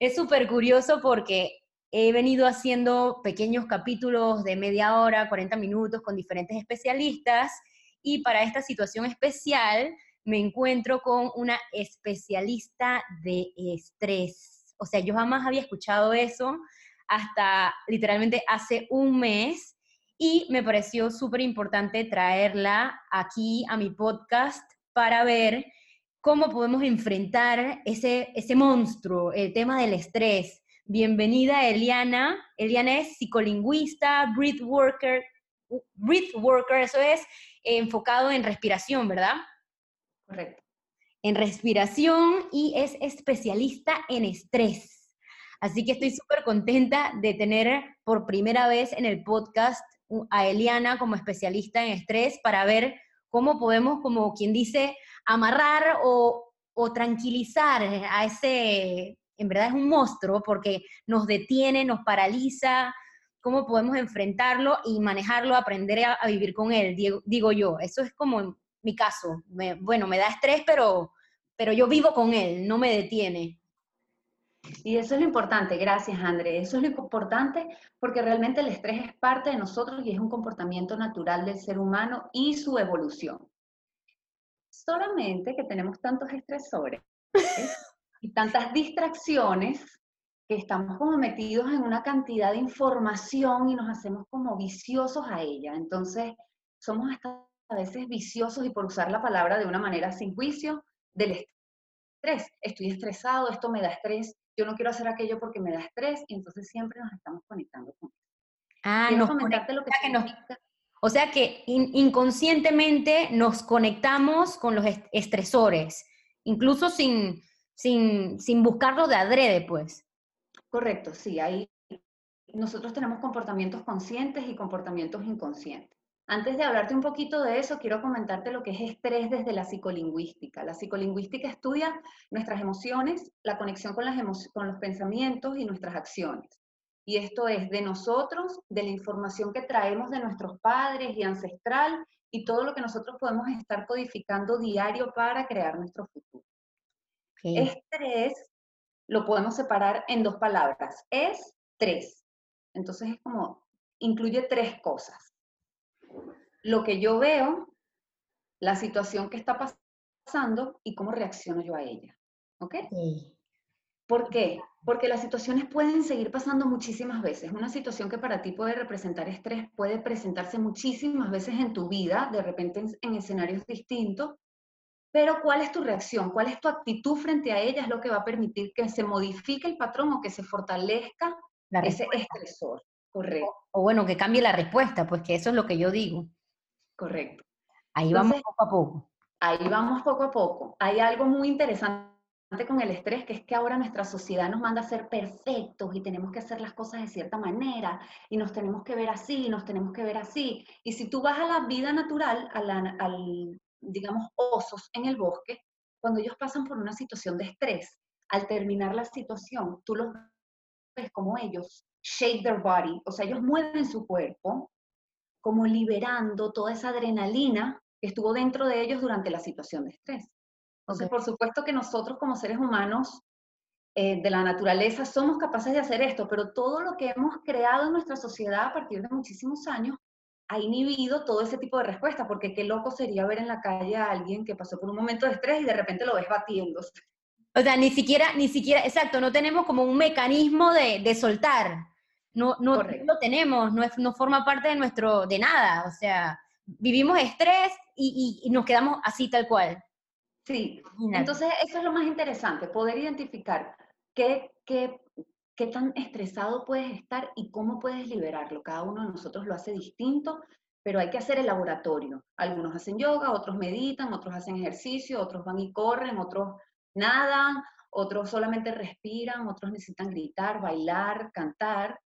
Es súper curioso porque he venido haciendo pequeños capítulos de media hora, 40 minutos con diferentes especialistas y para esta situación especial me encuentro con una especialista de estrés. O sea, yo jamás había escuchado eso hasta literalmente hace un mes y me pareció súper importante traerla aquí a mi podcast para ver cómo podemos enfrentar ese, ese monstruo, el tema del estrés. Bienvenida Eliana. Eliana es psicolingüista, breath worker, breath worker, eso es enfocado en respiración, ¿verdad? Correcto. En respiración y es especialista en estrés. Así que estoy súper contenta de tener por primera vez en el podcast a Eliana como especialista en estrés para ver cómo podemos, como quien dice, amarrar o, tranquilizar a ese, en verdad es un monstruo porque nos detiene, nos paraliza, cómo podemos enfrentarlo y manejarlo, aprender a, vivir con él, digo, yo. Eso es como mi caso. bueno, me da estrés, pero, pero yo vivo con él, no me detiene. Y eso es lo importante, gracias André. Eso es lo importante porque realmente el estrés es parte de nosotros y es un comportamiento natural del ser humano y su evolución. Solamente que tenemos tantos estresores y tantas distracciones que estamos como metidos en una cantidad de información y nos hacemos como viciosos a ella. Entonces, somos hasta a veces viciosos y por usar la palabra de una manera sin juicio del estrés. Estoy estresado, esto me da estrés, yo no quiero hacer aquello porque me da estrés y entonces siempre nos estamos conectando con eso. Ah, nos lo que, O sea que inconscientemente nos conectamos con los estresores, incluso sin, sin, sin buscarlo de adrede, pues. Correcto, sí, ahí nosotros tenemos comportamientos conscientes y comportamientos inconscientes. Antes de hablarte un poquito de eso, quiero comentarte lo que es estrés desde la psicolingüística. La psicolingüística estudia nuestras emociones, la conexión con, las con los pensamientos y nuestras acciones. Y esto es de nosotros, de la información que traemos de nuestros padres y ancestral y todo lo que nosotros podemos estar codificando diario para crear nuestro futuro. Estrés lo podemos separar en dos palabras. Es tres. Entonces es como, incluye tres cosas lo que yo veo, la situación que está pasando y cómo reacciono yo a ella. ¿Ok? ¿Por qué? Porque las situaciones pueden seguir pasando muchísimas veces. Una situación que para ti puede representar estrés puede presentarse muchísimas veces en tu vida, de repente en, escenarios distintos. Pero ¿cuál es tu reacción? ¿Cuál es tu actitud frente a ella? Es lo que va a permitir que se modifique el patrón o que se fortalezca ese estresor. Correcto. O, bueno, que cambie la respuesta, pues que eso es lo que yo digo. Correcto. Ahí vamos poco a poco. Ahí vamos poco a poco. Hay algo muy interesante con el estrés, que es que ahora nuestra sociedad nos manda a ser perfectos y tenemos que hacer las cosas de cierta manera y nos tenemos que ver así, nos tenemos que ver así. Y si tú vas a la vida natural, a la, al, digamos, osos en el bosque, cuando ellos pasan por una situación de estrés, al terminar la situación, tú los ves como ellos shake their body, o sea, ellos mueven su cuerpo como liberando toda esa adrenalina que estuvo dentro de ellos durante la situación de estrés. Entonces, por supuesto que nosotros como seres humanos eh, de la naturaleza somos capaces de hacer esto, pero todo lo que hemos creado en nuestra sociedad a partir de muchísimos años ha inhibido todo ese tipo de respuesta, porque qué loco sería ver en la calle a alguien que pasó por un momento de estrés y de repente lo ves batiéndose. O sea, ni siquiera, ni siquiera, exacto, no tenemos como un mecanismo de, de soltar. No, no, lo tenemos, no, es, no forma parte de nuestro, de nada. O sea, vivimos estrés y, y, nos quedamos así tal cual. Sí, entonces eso es lo más interesante, poder identificar qué, qué, qué tan estresado puedes estar y cómo puedes liberarlo. Cada uno de nosotros lo hace distinto, pero hay que hacer el laboratorio. Algunos hacen yoga, otros meditan, otros hacen ejercicio, otros van y corren, otros nadan, otros solamente respiran, otros necesitan gritar, bailar, cantar.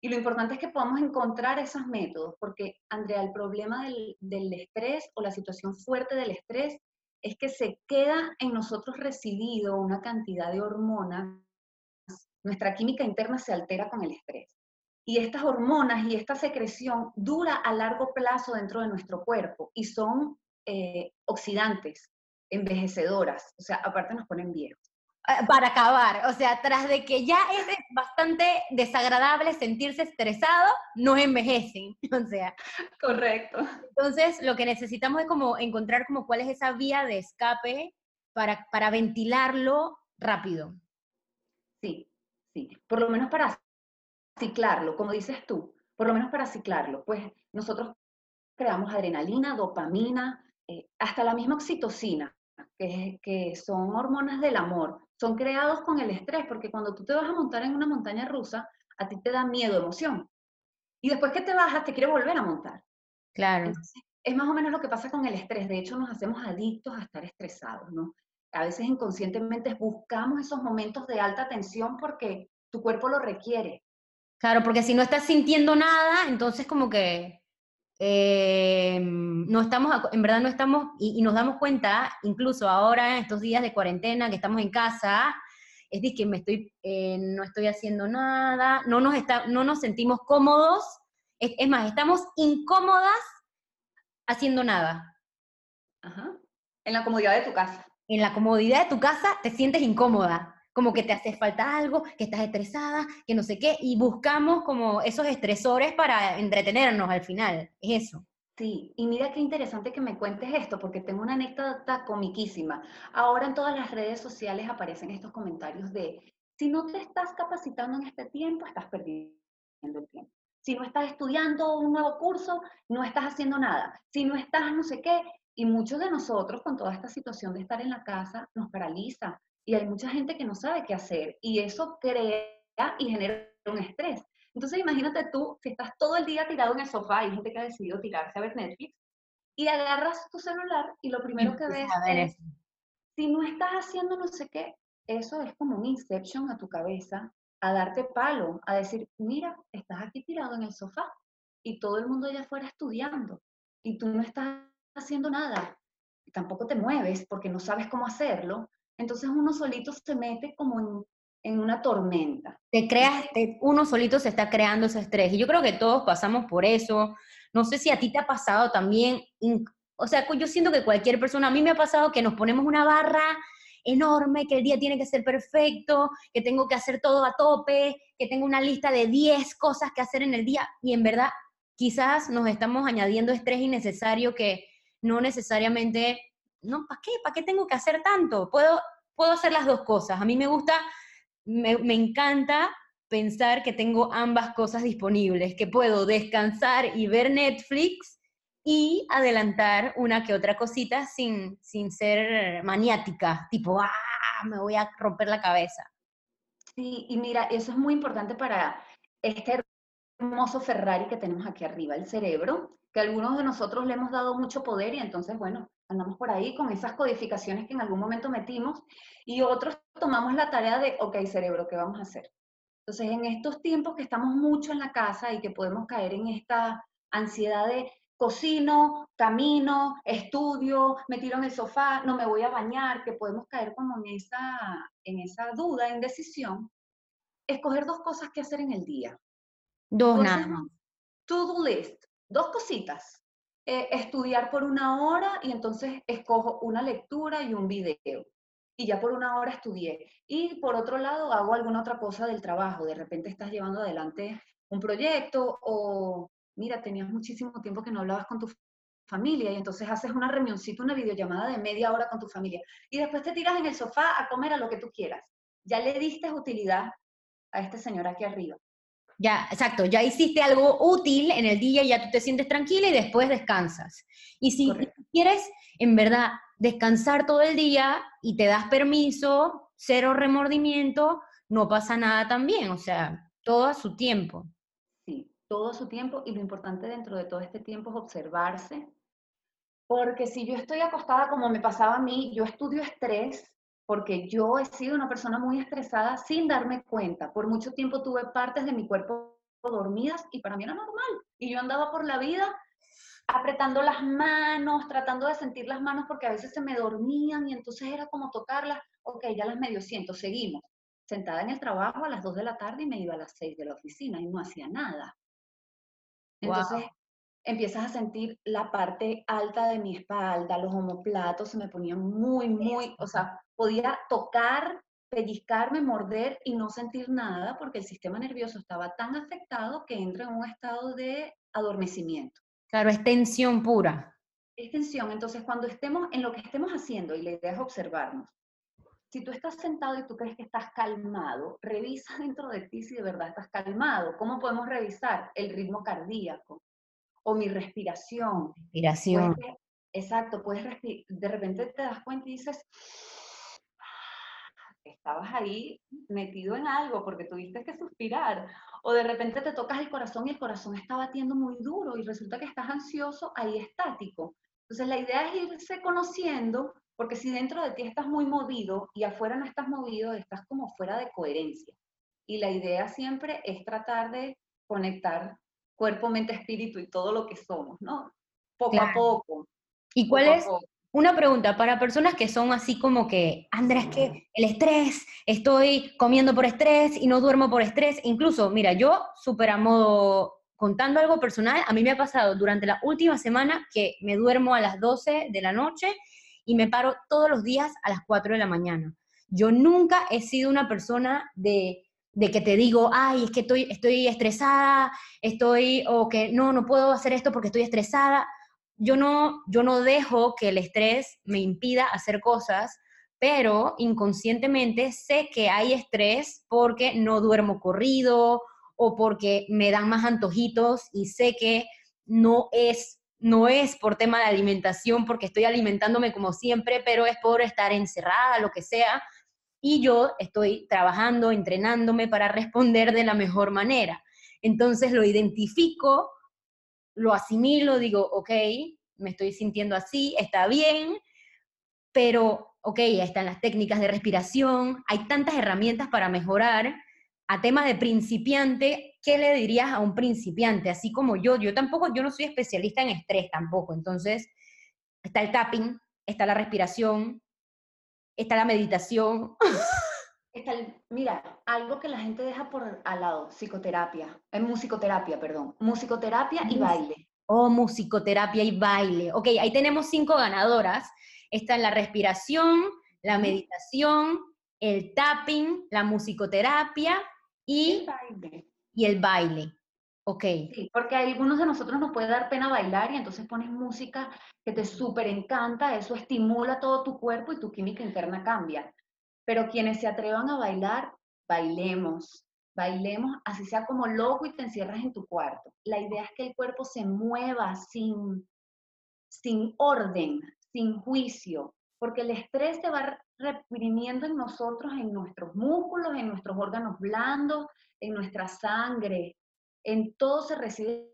Y lo importante es que podamos encontrar esos métodos, porque, Andrea, el problema del, del, estrés o la situación fuerte del estrés es que se queda en nosotros residido una cantidad de hormonas, nuestra química interna se altera con el estrés. Y estas hormonas y esta secreción dura a largo plazo dentro de nuestro cuerpo y son eh, oxidantes, envejecedoras, o sea, aparte nos ponen viejos. Ah, para acabar, o sea, tras de que ya es bastante desagradable sentirse estresado, no envejecen, o sea. Correcto. Entonces, lo que necesitamos es como encontrar como cuál es esa vía de escape para, para ventilarlo rápido. Sí, sí, por lo menos para ciclarlo, como dices tú, por lo menos para ciclarlo, pues nosotros creamos adrenalina, dopamina, eh, hasta la misma oxitocina, que, que, son hormonas del amor, son creados con el estrés, porque cuando tú te vas a montar en una montaña rusa, a ti te da miedo, emoción. Y después que te bajas, te quieres volver a montar. Claro. es más o menos lo que pasa con el estrés. De hecho, nos hacemos adictos a estar estresados, ¿no? A veces inconscientemente buscamos esos momentos de alta tensión porque tu cuerpo lo requiere. Claro, porque si no estás sintiendo nada, entonces como que eh, no estamos, en verdad no estamos, y, nos damos cuenta, incluso ahora en estos días de cuarentena que estamos en casa, es decir, que me estoy, eh, no estoy haciendo nada, no nos, está, no nos sentimos cómodos, es, es, más, estamos incómodas haciendo nada. Ajá. En la comodidad de tu casa. En la comodidad de tu casa te sientes incómoda como que te hace falta algo, que estás estresada, que no sé qué, y buscamos como esos estresores para entretenernos al final, es eso. Sí, y mira qué interesante que me cuentes esto, porque tengo una anécdota comiquísima. Ahora en todas las redes sociales aparecen estos comentarios de, si no te estás capacitando en este tiempo, estás perdiendo el tiempo. Si no estás estudiando un nuevo curso, no estás haciendo nada. Si no estás no sé qué, y muchos de nosotros con toda esta situación de estar en la casa nos paraliza, y hay mucha gente que no sabe qué hacer y eso crea y genera un estrés. Entonces imagínate tú, si estás todo el día tirado en el sofá, hay gente que ha decidido tirarse a ver Netflix, y agarras tu celular y lo primero que ves es, si no estás haciendo no sé qué, eso es como un inception a tu cabeza, a darte palo, a decir, mira, estás aquí tirado en el sofá y todo el mundo allá afuera estudiando y tú no estás haciendo nada, tampoco te mueves porque no sabes cómo hacerlo, entonces uno solito se mete como en, una tormenta. Te creas, uno solito se está creando ese estrés. Y yo creo que todos pasamos por eso. No sé si a ti te ha pasado también, o sea, yo siento que cualquier persona, a mí me ha pasado que nos ponemos una barra enorme, que el día tiene que ser perfecto, que tengo que hacer todo a tope, que tengo una lista de 10 cosas que hacer en el día y en verdad quizás nos estamos añadiendo estrés innecesario que no necesariamente no, ¿para qué? ¿Para qué tengo que hacer tanto? Puedo, puedo hacer las dos cosas. A mí me gusta, me, encanta pensar que tengo ambas cosas disponibles, que puedo descansar y ver Netflix y adelantar una que otra cosita sin, sin ser maniática, tipo, ah, me voy a romper la cabeza. Sí, y mira, eso es muy importante para este hermoso Ferrari que tenemos aquí arriba, el cerebro, que algunos de nosotros le hemos dado mucho poder y entonces, bueno, andamos por ahí con esas codificaciones que en algún momento metimos y otros tomamos la tarea de, ok, cerebro, ¿qué vamos a hacer? Entonces, en estos tiempos que estamos mucho en la casa y que podemos caer en esta ansiedad de cocino, camino, estudio, me tiro en el sofá, no me voy a bañar, que podemos caer como en esa, en esa duda, indecisión, escoger dos cosas que hacer en el día. Dos nada To-do list, dos cositas. Eh, estudiar por una hora y entonces escojo una lectura y un video. Y ya por una hora estudié. Y por otro lado hago alguna otra cosa del trabajo. De repente estás llevando adelante un proyecto o, mira, tenías muchísimo tiempo que no hablabas con tu familia y entonces haces una reunioncita, una videollamada de media hora con tu familia. Y después te tiras en el sofá a comer a lo que tú quieras. Ya le diste utilidad a este señor aquí arriba. Ya, exacto, ya hiciste algo útil en el día, ya tú te sientes tranquila y después descansas. Y si quieres, en verdad, descansar todo el día y te das permiso, cero remordimiento, no pasa nada también, o sea, todo a su tiempo. Sí, todo a su tiempo y lo importante dentro de todo este tiempo es observarse, porque si yo estoy acostada como me pasaba a mí, yo estudio estrés, porque yo he sido una persona muy estresada sin darme cuenta. Por mucho tiempo tuve partes de mi cuerpo dormidas y para mí era normal. Y yo andaba por la vida apretando las manos, tratando de sentir las manos porque a veces se me dormían y entonces era como tocarlas. Ok, ya las medio siento, seguimos. Sentada en el trabajo a las 2 de la tarde y me iba a las 6 de la oficina y no hacía nada. Entonces, empiezas a sentir la parte alta de mi espalda, los homoplatos se me ponían muy, muy, o sea, podía tocar pellizcarme, morder y no sentir nada porque el sistema nervioso estaba tan afectado que entra en un estado de adormecimiento. Claro, es tensión pura. Es tensión. Entonces, cuando estemos en lo que estemos haciendo, y la idea es observarnos, si tú estás sentado y tú crees que estás calmado, revisa dentro de ti si de verdad estás calmado. ¿Cómo podemos revisar? El ritmo cardíaco o mi respiración. Respiración. exacto, puedes de repente te das cuenta y dices, estabas ahí metido en algo porque tuviste que suspirar. O de repente te tocas el corazón y el corazón está batiendo muy duro y resulta que estás ansioso ahí estático. Entonces la idea es irse conociendo porque si dentro de ti estás muy movido y afuera no estás movido, estás como fuera de coherencia. Y la idea siempre es tratar de conectar cuerpo, mente, espíritu y todo lo que somos, ¿no? Poco a poco. ¿Y cuál es, una pregunta para personas que son así como que, Andrés, que el estrés, estoy comiendo por estrés y no duermo por estrés. Incluso, mira, yo súper a modo, contando algo personal, a mí me ha pasado durante la última semana que me duermo a las 12 de la noche y me paro todos los días a las 4 de la mañana. Yo nunca he sido una persona de, de que te digo, ay, es que estoy, estoy estresada, estoy, o que no, no puedo hacer esto porque estoy estresada yo no, yo no dejo que el estrés me impida hacer cosas, pero inconscientemente sé que hay estrés porque no duermo corrido o porque me dan más antojitos y sé que no es no es por tema de alimentación porque estoy alimentándome como siempre, pero es por estar encerrada, lo que sea, y yo estoy trabajando, entrenándome para responder de la mejor manera. Entonces lo identifico lo asimilo, digo, ok, me estoy sintiendo así, está bien, pero, ok, están las técnicas de respiración, hay tantas herramientas para mejorar. A tema de principiante, ¿qué le dirías a un principiante? Así como yo, yo tampoco, yo no soy especialista en estrés tampoco, entonces está el tapping, está la respiración, está la meditación. mira, algo que la gente deja por al lado, psicoterapia, en musicoterapia, perdón, musicoterapia y baile. Oh, musicoterapia y baile. Ok, ahí tenemos cinco ganadoras. Está la respiración, la meditación, el tapping, la musicoterapia y el baile. Y el baile. Ok. Sí, porque a algunos de nosotros nos puede dar pena bailar y entonces pones música que te súper encanta, eso estimula todo tu cuerpo y tu química interna cambia. Pero quienes se atrevan a bailar, bailemos, bailemos, así sea como loco y te encierras en tu cuarto. La idea es que el cuerpo se mueva sin, sin orden, sin juicio, porque el estrés se va reprimiendo en nosotros, en nuestros músculos, en nuestros órganos blandos, en nuestra sangre, en todo se recibe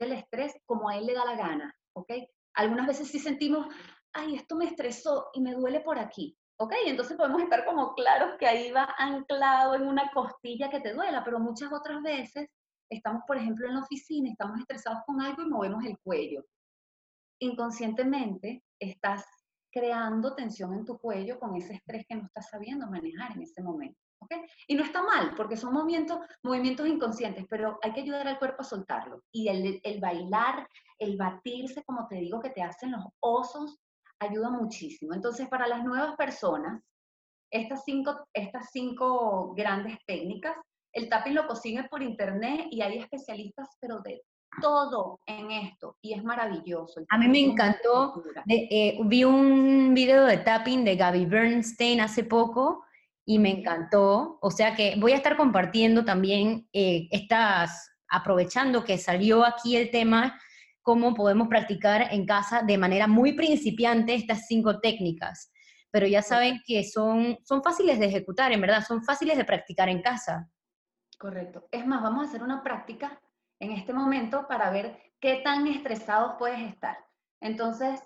el estrés como a él le da la gana, ¿ok? Algunas veces sí sentimos, ay, esto me estresó y me duele por aquí. ¿Ok? Entonces podemos estar como claros que ahí va anclado en una costilla que te duela, pero muchas otras veces estamos, por ejemplo, en la oficina, estamos estresados con algo y movemos el cuello. Inconscientemente estás creando tensión en tu cuello con ese estrés que no estás sabiendo manejar en ese momento. ¿ok? Y no está mal, porque son movimientos, movimientos inconscientes, pero hay que ayudar al cuerpo a soltarlo. Y el, el bailar, el batirse, como te digo, que te hacen los osos ayuda muchísimo. Entonces, para las nuevas personas, estas cinco, estas cinco grandes técnicas, el tapping lo consigue por internet y hay especialistas, pero de todo en esto y es maravilloso. A mí me encantó, eh, vi un video de tapping de Gaby Bernstein hace poco y me encantó, o sea que voy a estar compartiendo también eh, estas, aprovechando que salió aquí el tema, cómo podemos practicar en casa de manera muy principiante estas cinco técnicas. Pero ya saben que son, son fáciles de ejecutar, en verdad, son fáciles de practicar en casa. Correcto. Es más, vamos a hacer una práctica en este momento para ver qué tan estresados puedes estar. Entonces,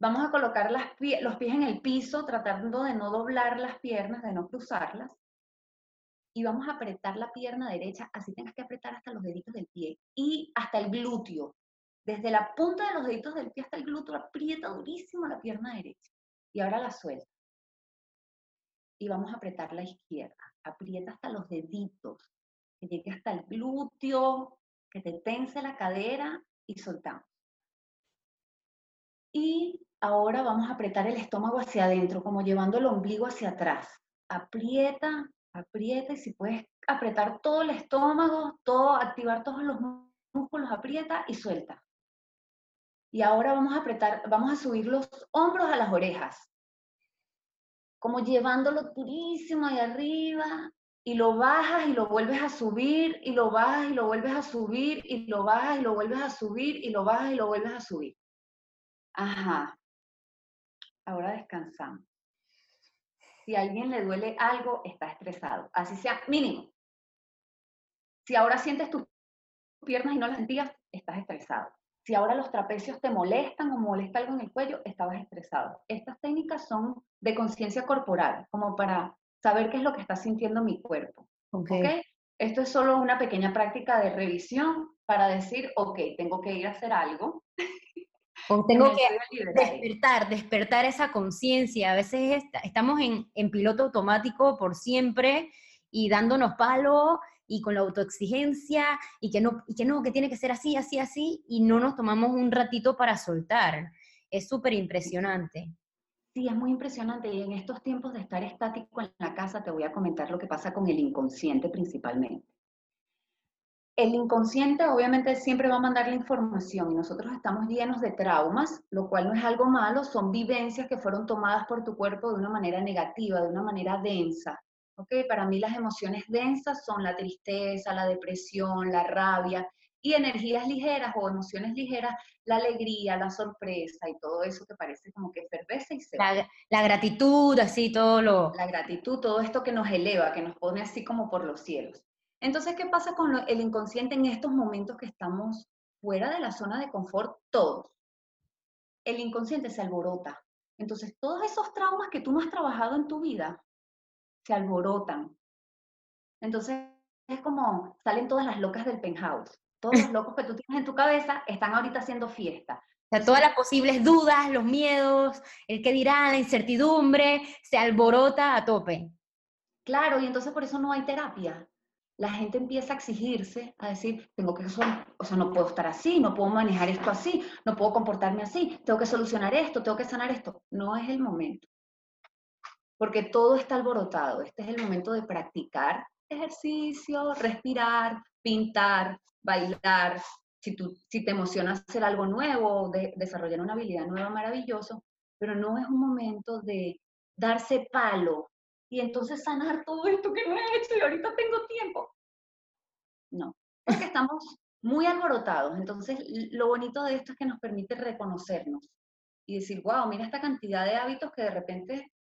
vamos a colocar las los pies en el piso, tratando de no doblar las piernas, de no cruzarlas. Y vamos a apretar la pierna derecha, así tengas que apretar hasta los deditos del pie y hasta el glúteo. Desde la punta de los deditos del pie hasta el glúteo, aprieta durísimo la pierna derecha. Y ahora la suelta. Y vamos a apretar la izquierda. Aprieta hasta los deditos, que llegue hasta el glúteo, que te tense la cadera y soltamos. Y ahora vamos a apretar el estómago hacia adentro, como llevando el ombligo hacia atrás. aprieta, aprieta y si puedes apretar todo el estómago, todo, activar todos los músculos, aprieta y suelta. Y ahora vamos a apretar, vamos a subir los hombros a las orejas, como llevándolo durísimo ahí arriba y lo bajas y lo vuelves a subir y lo bajas y lo vuelves a subir y lo bajas y lo vuelves a subir y lo bajas y lo vuelves a subir. Ajá. Ahora descansamos. Si a alguien le duele algo, está estresado. Así sea mínimo. Si ahora sientes tus piernas y no las sentías, estás estresado. Si ahora los trapecios te molestan o molesta algo en el cuello, estabas estresado. Estas técnicas son de conciencia corporal, como para saber qué es lo que está sintiendo mi cuerpo. Okay. Esto es solo una pequeña práctica de revisión para decir, ok, tengo que ir a hacer algo. O tengo que despertar, despertar esa conciencia. A veces estamos en, en, piloto automático por siempre y dándonos palo y con la autoexigencia y que, no, y que no, que tiene que ser así, así, así, y no nos tomamos un ratito para soltar. Es súper impresionante. Sí, es muy impresionante y en estos tiempos de estar estático en la casa te voy a comentar lo que pasa con el inconsciente principalmente. El inconsciente obviamente siempre va a mandar la información y nosotros estamos llenos de traumas, lo cual no es algo malo, son vivencias que fueron tomadas por tu cuerpo de una manera negativa, de una manera densa. ¿Okay? Para mí las emociones densas son la tristeza, la depresión, la rabia, y energías ligeras o emociones ligeras, la alegría, la sorpresa y todo eso que parece como que efervesce y se la, la, gratitud, así todo lo... La gratitud, todo esto que nos eleva, que nos pone así como por los cielos. Entonces, ¿qué pasa con el inconsciente en estos momentos que estamos fuera de la zona de confort todos? El inconsciente se alborota. Entonces, todos esos traumas que tú no has trabajado en tu vida se alborotan. Entonces, es como salen todas las locas del penthouse todos los locos que tú tienes en tu cabeza están ahorita haciendo fiesta. O sea, todas las posibles dudas, los miedos, el que dirá, la incertidumbre, se alborota a tope. Claro, y entonces por eso no hay terapia. La gente empieza a exigirse, a decir, tengo que, o sea, no puedo estar así, no puedo manejar esto así, no puedo comportarme así, tengo que solucionar esto, tengo que sanar esto. No es el momento. Porque todo está alborotado. Este es el momento de practicar ejercicio, respirar, pintar, bailar, si, tú, si te emociona hacer algo nuevo, de, desarrollar una habilidad nueva, maravilloso, pero no es un momento de darse palo y entonces sanar todo esto que no he hecho y ahorita tengo tiempo. No, porque estamos muy alborotados. Entonces, lo bonito de esto es que nos permite reconocernos y decir, wow, mira esta cantidad de hábitos que de repente,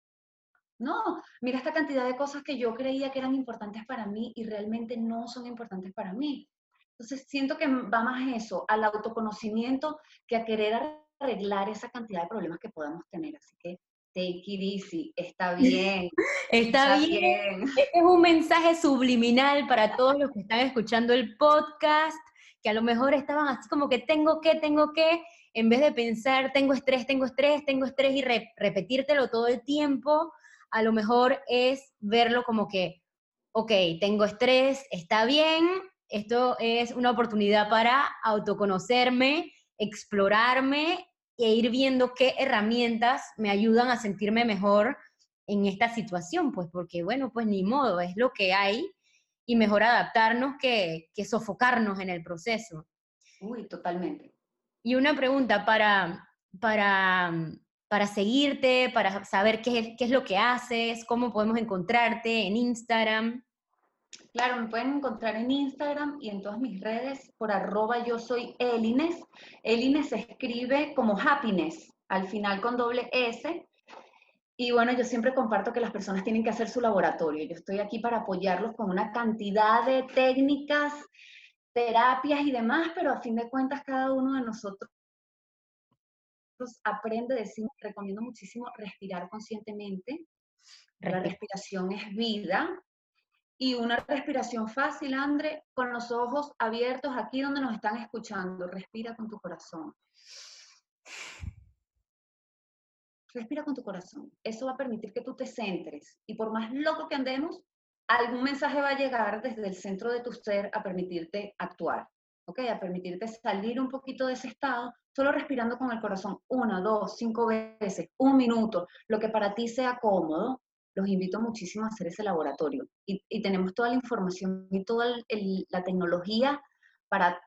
no, mira esta cantidad de cosas que yo creía que eran importantes para mí y realmente no son importantes para mí. Entonces, siento que va más eso, al autoconocimiento, que a querer arreglar esa cantidad de problemas que podamos tener. Así que, take it easy, está bien. está, bien. Este es un mensaje subliminal para todos los que están escuchando el podcast, que a lo mejor estaban así como que tengo que, tengo que, en vez de pensar, tengo estrés, tengo estrés, tengo estrés y repetírtelo todo el tiempo, a lo mejor es verlo como que, ok, tengo estrés, está bien, esto es una oportunidad para autoconocerme, explorarme e ir viendo qué herramientas me ayudan a sentirme mejor en esta situación, pues porque bueno, pues ni modo, es lo que hay y mejor adaptarnos que, sofocarnos en el proceso. Uy, totalmente. Y una pregunta para, para, para seguirte, para saber qué, qué es lo que haces, cómo podemos encontrarte en Instagram. Claro, me pueden encontrar en Instagram y en todas mis redes por arroba yo soy Elines. Elines se escribe como happiness, al final con doble S. Y bueno, yo siempre comparto que las personas tienen que hacer su laboratorio. Yo estoy aquí para apoyarlos con una cantidad de técnicas, terapias y demás, pero a fin de cuentas cada uno de nosotros aprende de sí. Recomiendo muchísimo respirar conscientemente. La respiración es vida y una respiración fácil, André, con los ojos abiertos aquí donde nos están escuchando. Respira con tu corazón. Respira con tu corazón. Eso va a permitir que tú te centres. Y por más loco que andemos, algún mensaje va a llegar desde el centro de tu ser a permitirte actuar. ¿Ok? A permitirte salir un poquito de ese estado, solo respirando con el corazón una, dos, cinco veces, un minuto, lo que para ti sea cómodo los invito muchísimo a hacer ese laboratorio. Y, tenemos toda la información y toda la tecnología para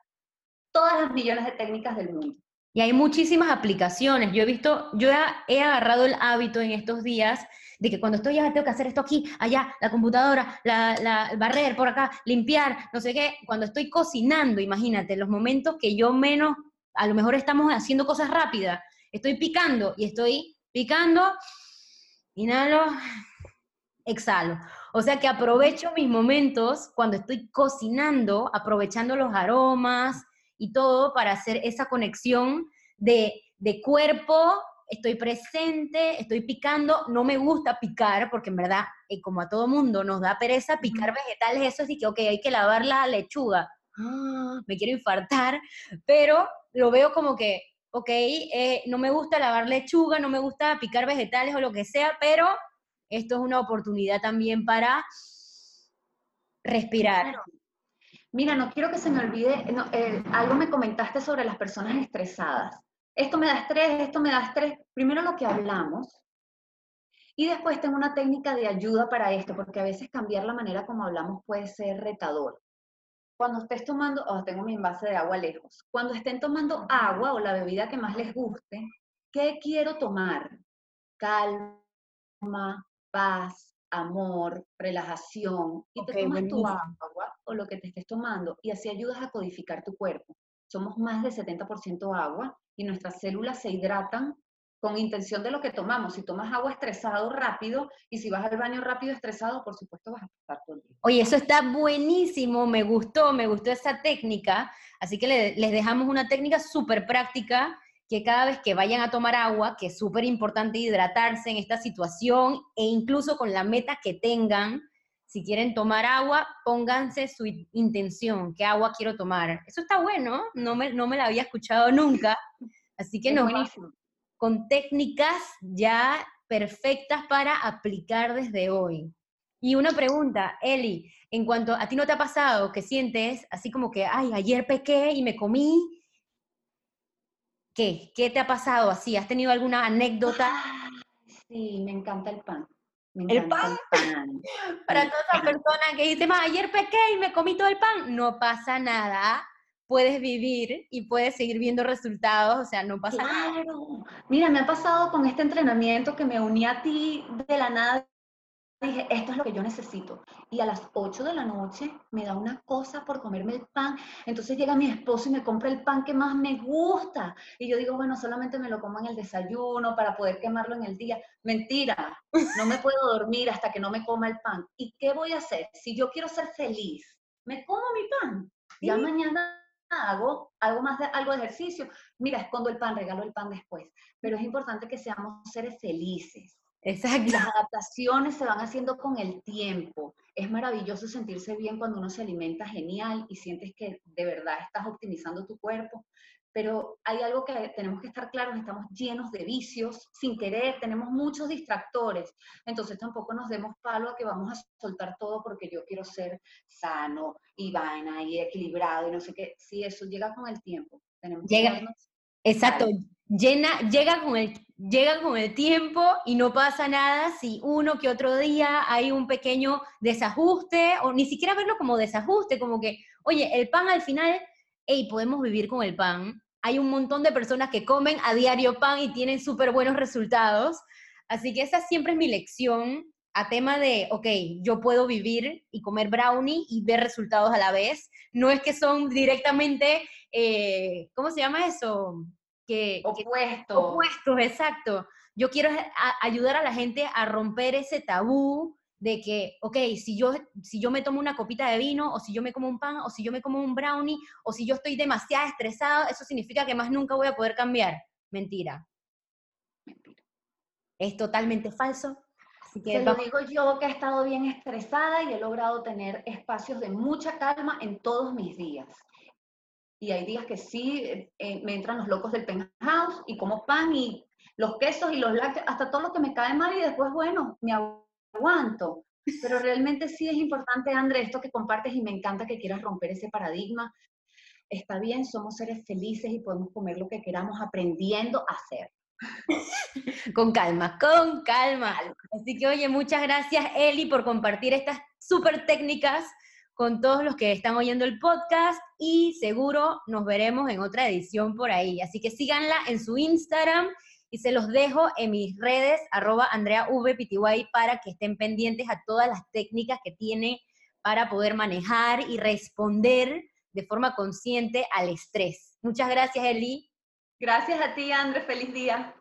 todas las millones de técnicas del mundo. Y hay muchísimas aplicaciones. Yo he visto, yo he, agarrado el hábito en estos días de que cuando estoy ya tengo que hacer esto aquí, allá, la computadora, la, la barrer por acá, limpiar, no sé qué. Cuando estoy cocinando, imagínate, los momentos que yo menos, a lo mejor estamos haciendo cosas rápidas, estoy picando y estoy picando, inhalo, exhalo. O sea que aprovecho mis momentos cuando estoy cocinando, aprovechando los aromas y todo para hacer esa conexión de, cuerpo, estoy presente, estoy picando, no me gusta picar, porque en verdad, eh, como a todo mundo nos da pereza picar vegetales, eso sí que, ok, hay que lavar la lechuga, ah, me quiero infartar, pero lo veo como que, ok, eh, no me gusta lavar lechuga, no me gusta picar vegetales o lo que sea, pero esto es una oportunidad también para respirar. Mira, no quiero que se me olvide, eh, algo me comentaste sobre las personas estresadas. Esto me da estrés, esto me da estrés. Primero lo que hablamos, y después tengo una técnica de ayuda para esto, porque a veces cambiar la manera como hablamos puede ser retador. Cuando estés tomando, oh, tengo mi envase de agua lejos, cuando estén tomando agua o la bebida que más les guste, ¿qué quiero tomar? Calma, paz, amor, relajación, y te tomas tu agua o lo que te estés tomando y así ayudas a codificar tu cuerpo. Somos más de 70% agua y nuestras células se hidratan con intención de lo que tomamos. Si tomas agua estresado rápido y si vas al baño rápido estresado, por supuesto vas a estar todo el día. Oye, eso está buenísimo, me gustó, me gustó esa técnica. Así que les dejamos una técnica súper práctica que cada vez que vayan a tomar agua, que es súper importante hidratarse en esta situación e incluso con la meta que tengan, si quieren tomar agua, pónganse su intención, qué agua quiero tomar. Eso está bueno, no me, no me la había escuchado nunca, así que no con técnicas ya perfectas para aplicar desde hoy. Y una pregunta, Eli, en cuanto a ti no te ha pasado que sientes así como que, ay, ayer pequé y me comí ¿Qué? ¿Qué te ha pasado así? ¿Has tenido alguna anécdota? sí, me encanta el pan. ¿El pan? Para toda esa persona que dice, ma, ayer pequé y me comí todo el pan, no pasa nada. Puedes vivir y puedes seguir viendo resultados, o sea, no pasa nada. Mira, me ha pasado con este entrenamiento que me uní a ti de la nada dije, esto es lo que yo necesito. Y a las 8 de la noche me da una cosa por comerme el pan. Entonces llega mi esposo y me compra el pan que más me gusta. Y yo digo, bueno, solamente me lo como en el desayuno para poder quemarlo en el día. Mentira, no me puedo dormir hasta que no me coma el pan. ¿Y qué voy a hacer? Si yo quiero ser feliz, me como mi pan. Ya mañana hago algo más de algo de ejercicio. Mira, escondo el pan, regalo el pan después. Pero es importante que seamos seres felices Exacto. Las adaptaciones se van haciendo con el tiempo. Es maravilloso sentirse bien cuando uno se alimenta genial y sientes que de verdad estás optimizando tu cuerpo, pero hay algo que tenemos que estar claros, estamos llenos de vicios, sin querer, tenemos muchos distractores, entonces tampoco nos demos palo a que vamos a soltar todo porque yo quiero ser sano y vaina y equilibrado y no sé qué. Sí, eso llega con el tiempo. Tenemos llega, exacto, llena, llega, con el, llega con el tiempo y no pasa nada si uno que otro día hay un pequeño desajuste, o ni siquiera verlo como desajuste, como que, oye, el pan al final, hey, podemos vivir con el pan. Hay un montón de personas que comen a diario pan y tienen súper buenos resultados. Así que esa siempre es mi lección a tema de, ok, yo puedo vivir y comer brownie y ver resultados a la vez. No es que son directamente, eh, ¿cómo se llama eso? que... Opuestos. opuestos, exacto. Yo quiero ayudar a la gente a romper ese tabú de que, ok, si yo, si yo me tomo una copita de vino, o si yo me como un pan, o si yo me como un brownie, o si yo estoy demasiado estresado, eso significa que más nunca voy a poder cambiar. Mentira. Mentira. Es totalmente falso. Así que lo digo yo que he estado bien estresada y he logrado tener espacios de mucha calma en todos mis días y hay días que sí eh, me entran los locos del penthouse y como pan y los quesos y los lácteos, hasta todo lo que me cae mal y después, bueno, me aguanto. Pero realmente sí es importante, André, esto que compartes y me encanta que quieras romper ese paradigma. Está bien, somos seres felices y podemos comer lo que queramos aprendiendo a hacer. con calma, con calma. Así que, oye, muchas gracias, Eli, por compartir estas súper técnicas con todos los que están oyendo el podcast y seguro nos veremos en otra edición por ahí. Así que síganla en su Instagram y se los dejo en mis redes, arroba AndreaVPTY, para que estén pendientes a todas las técnicas que tiene para poder manejar y responder de forma consciente al estrés. Muchas gracias, Eli. Gracias a ti, André. Feliz día.